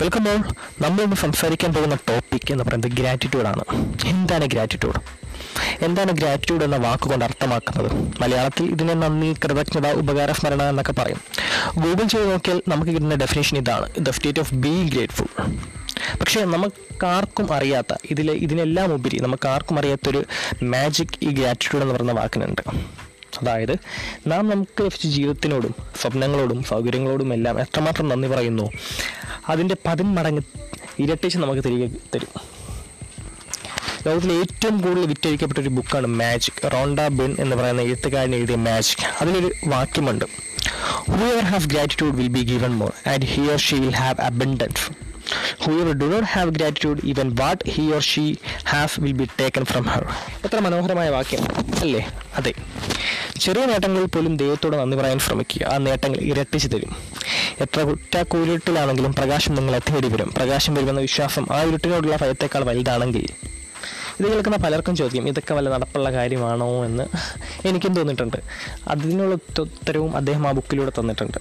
Welcome all നമ്മളിന്ന് സംസാരിക്കാൻ പോകുന്ന ടോപ്പിക് എന്ന് പറയുന്നത് ഗ്രാറ്റിറ്റ്യൂഡാണ് എന്താണ് ഗ്രാറ്റിറ്റ്യൂഡ് എന്താണ് ഗ്രാറ്റിറ്റ്യൂഡ് എന്ന വാക്കുകൊണ്ട് അർത്ഥമാക്കുന്നത്? മലയാളത്തിൽ ഇതിനെ നന്ദി കൃതജ്ഞത ഉപകാരസ്മരണ എന്നൊക്കെ പറയും. ഗൂഗിൾ ചെയ്ത് നോക്കിയാൽ നമുക്ക് കിട്ടുന്ന ഡെഫിനേഷൻ ഇതാണ്. The state of being grateful പക്ഷേ നമുക്കാർക്കും അറിയാത്ത ഇതിൽ ഇതിനെല്ലാം ഉപരി നമുക്കാർക്കും അറിയാത്തൊരു മാജിക് ഈ ഗ്രാറ്റിറ്റ്യൂഡ് എന്ന് പറയുന്ന വാക്കിനുണ്ട്. അതായത് നാം നമുക്ക് ലഭിച്ച ജീവിതത്തിനോടും സ്വപ്നങ്ങളോടും സൗകര്യങ്ങളോടും എല്ലാം എത്രമാത്രം നന്ദി പറയുന്നു? അതിന്റെ പതിന്മടങ്ങ് ഇരട്ടിച്ച് നമുക്ക് തിരികെ തരും. ലോകത്തിലെ ഏറ്റവും കൂടുതൽ വിറ്റഴിക്കപ്പെട്ട ഒരു ബുക്കാണ് മാജിക്. റോണ്ട ബിൻ എന്ന് പറയുന്ന എഴുത്തുകാരൻ എഴുതിയ മാജിക്. അതിലൊരു വാക്യമുണ്ട്. Whoever have gratitude will be given more and he or she will have abundance whoever do not have gratitude even what he or she have will be taken from her എത്ര മനോഹരമായ വാക്യം അല്ലേ? അതെ. ചെറിയ നേട്ടങ്ങളിൽ പോലും ദൈവത്തോട് നന്ദി പറയാൻ ശ്രമിക്കുക. ആ നേട്ടങ്ങൾ ഇരട്ടിച്ച് തരും. എത്ര കുറ്റാക്കൂരിട്ടിലാണെങ്കിലും പ്രകാശം നിങ്ങളെ തേടി വരും. പ്രകാശം വരുമെന്ന വിശ്വാസം ആ ഇരുട്ടിനോടുള്ള ഭയത്തേക്കാൾ വലുതാണെങ്കിൽ ഇത് കേൾക്കുന്ന പലർക്കും ചോദ്യം ഇതൊക്കെ വല്ല നടപ്പുള്ള കാര്യമാണോ? എന്ന് എനിക്കും തോന്നിയിട്ടുണ്ട്. അതിനുള്ള ഉത്തരവും അദ്ദേഹം ആ ബുക്കിലൂടെ തന്നിട്ടുണ്ട്.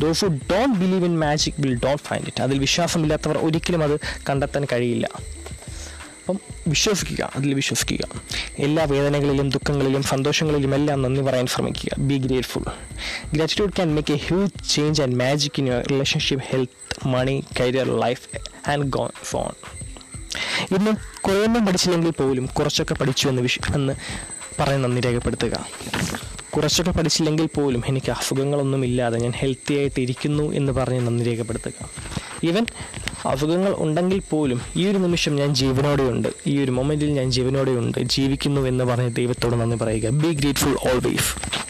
Those who don't believe in magic will don't find it അതിൽ വിശ്വാസമില്ലാത്തവർ ഒരിക്കലും അത് കണ്ടെത്താൻ കഴിയില്ല. അപ്പം വിശ്വസിക്കുക അതിൽ വിശ്വസിക്കുക. എല്ലാ വേദനകളിലും ദുഃഖങ്ങളിലും സന്തോഷങ്ങളിലും എല്ലാം നന്ദി പറയാൻ ശ്രമിക്കുക. Be grateful gratitude can make a huge change and magic in your relationship health money career life and gone phone ഇന്ന് കുറേയൊന്നും പഠിച്ചില്ലെങ്കിൽ പോലും കുറച്ചൊക്കെ പഠിച്ചു എന്ന് വിഷ എന്ന് പറഞ്ഞ് നന്ദി രേഖപ്പെടുത്തുക. കുറച്ചൊക്കെ പഠിച്ചില്ലെങ്കിൽ പോലും എനിക്ക് അസുഖങ്ങളൊന്നുമില്ലാതെ ഞാൻ ഹെൽത്തി ആയിട്ട് ഇരിക്കുന്നു എന്ന് പറഞ്ഞ് നന്ദി രേഖപ്പെടുത്തുക. ഈവൻ അസുഖങ്ങൾ ഉണ്ടെങ്കിൽ പോലും ഈ ഒരു നിമിഷം ഞാൻ ജീവനോടെയുണ്ട് ഈ ഒരു മൊമെന്റിൽ ഞാൻ ജീവനോടെയുണ്ട് ജീവിക്കുന്നു എന്ന് പറഞ്ഞ് ദൈവത്തോട് നന്ദി പറയുക. B grateful always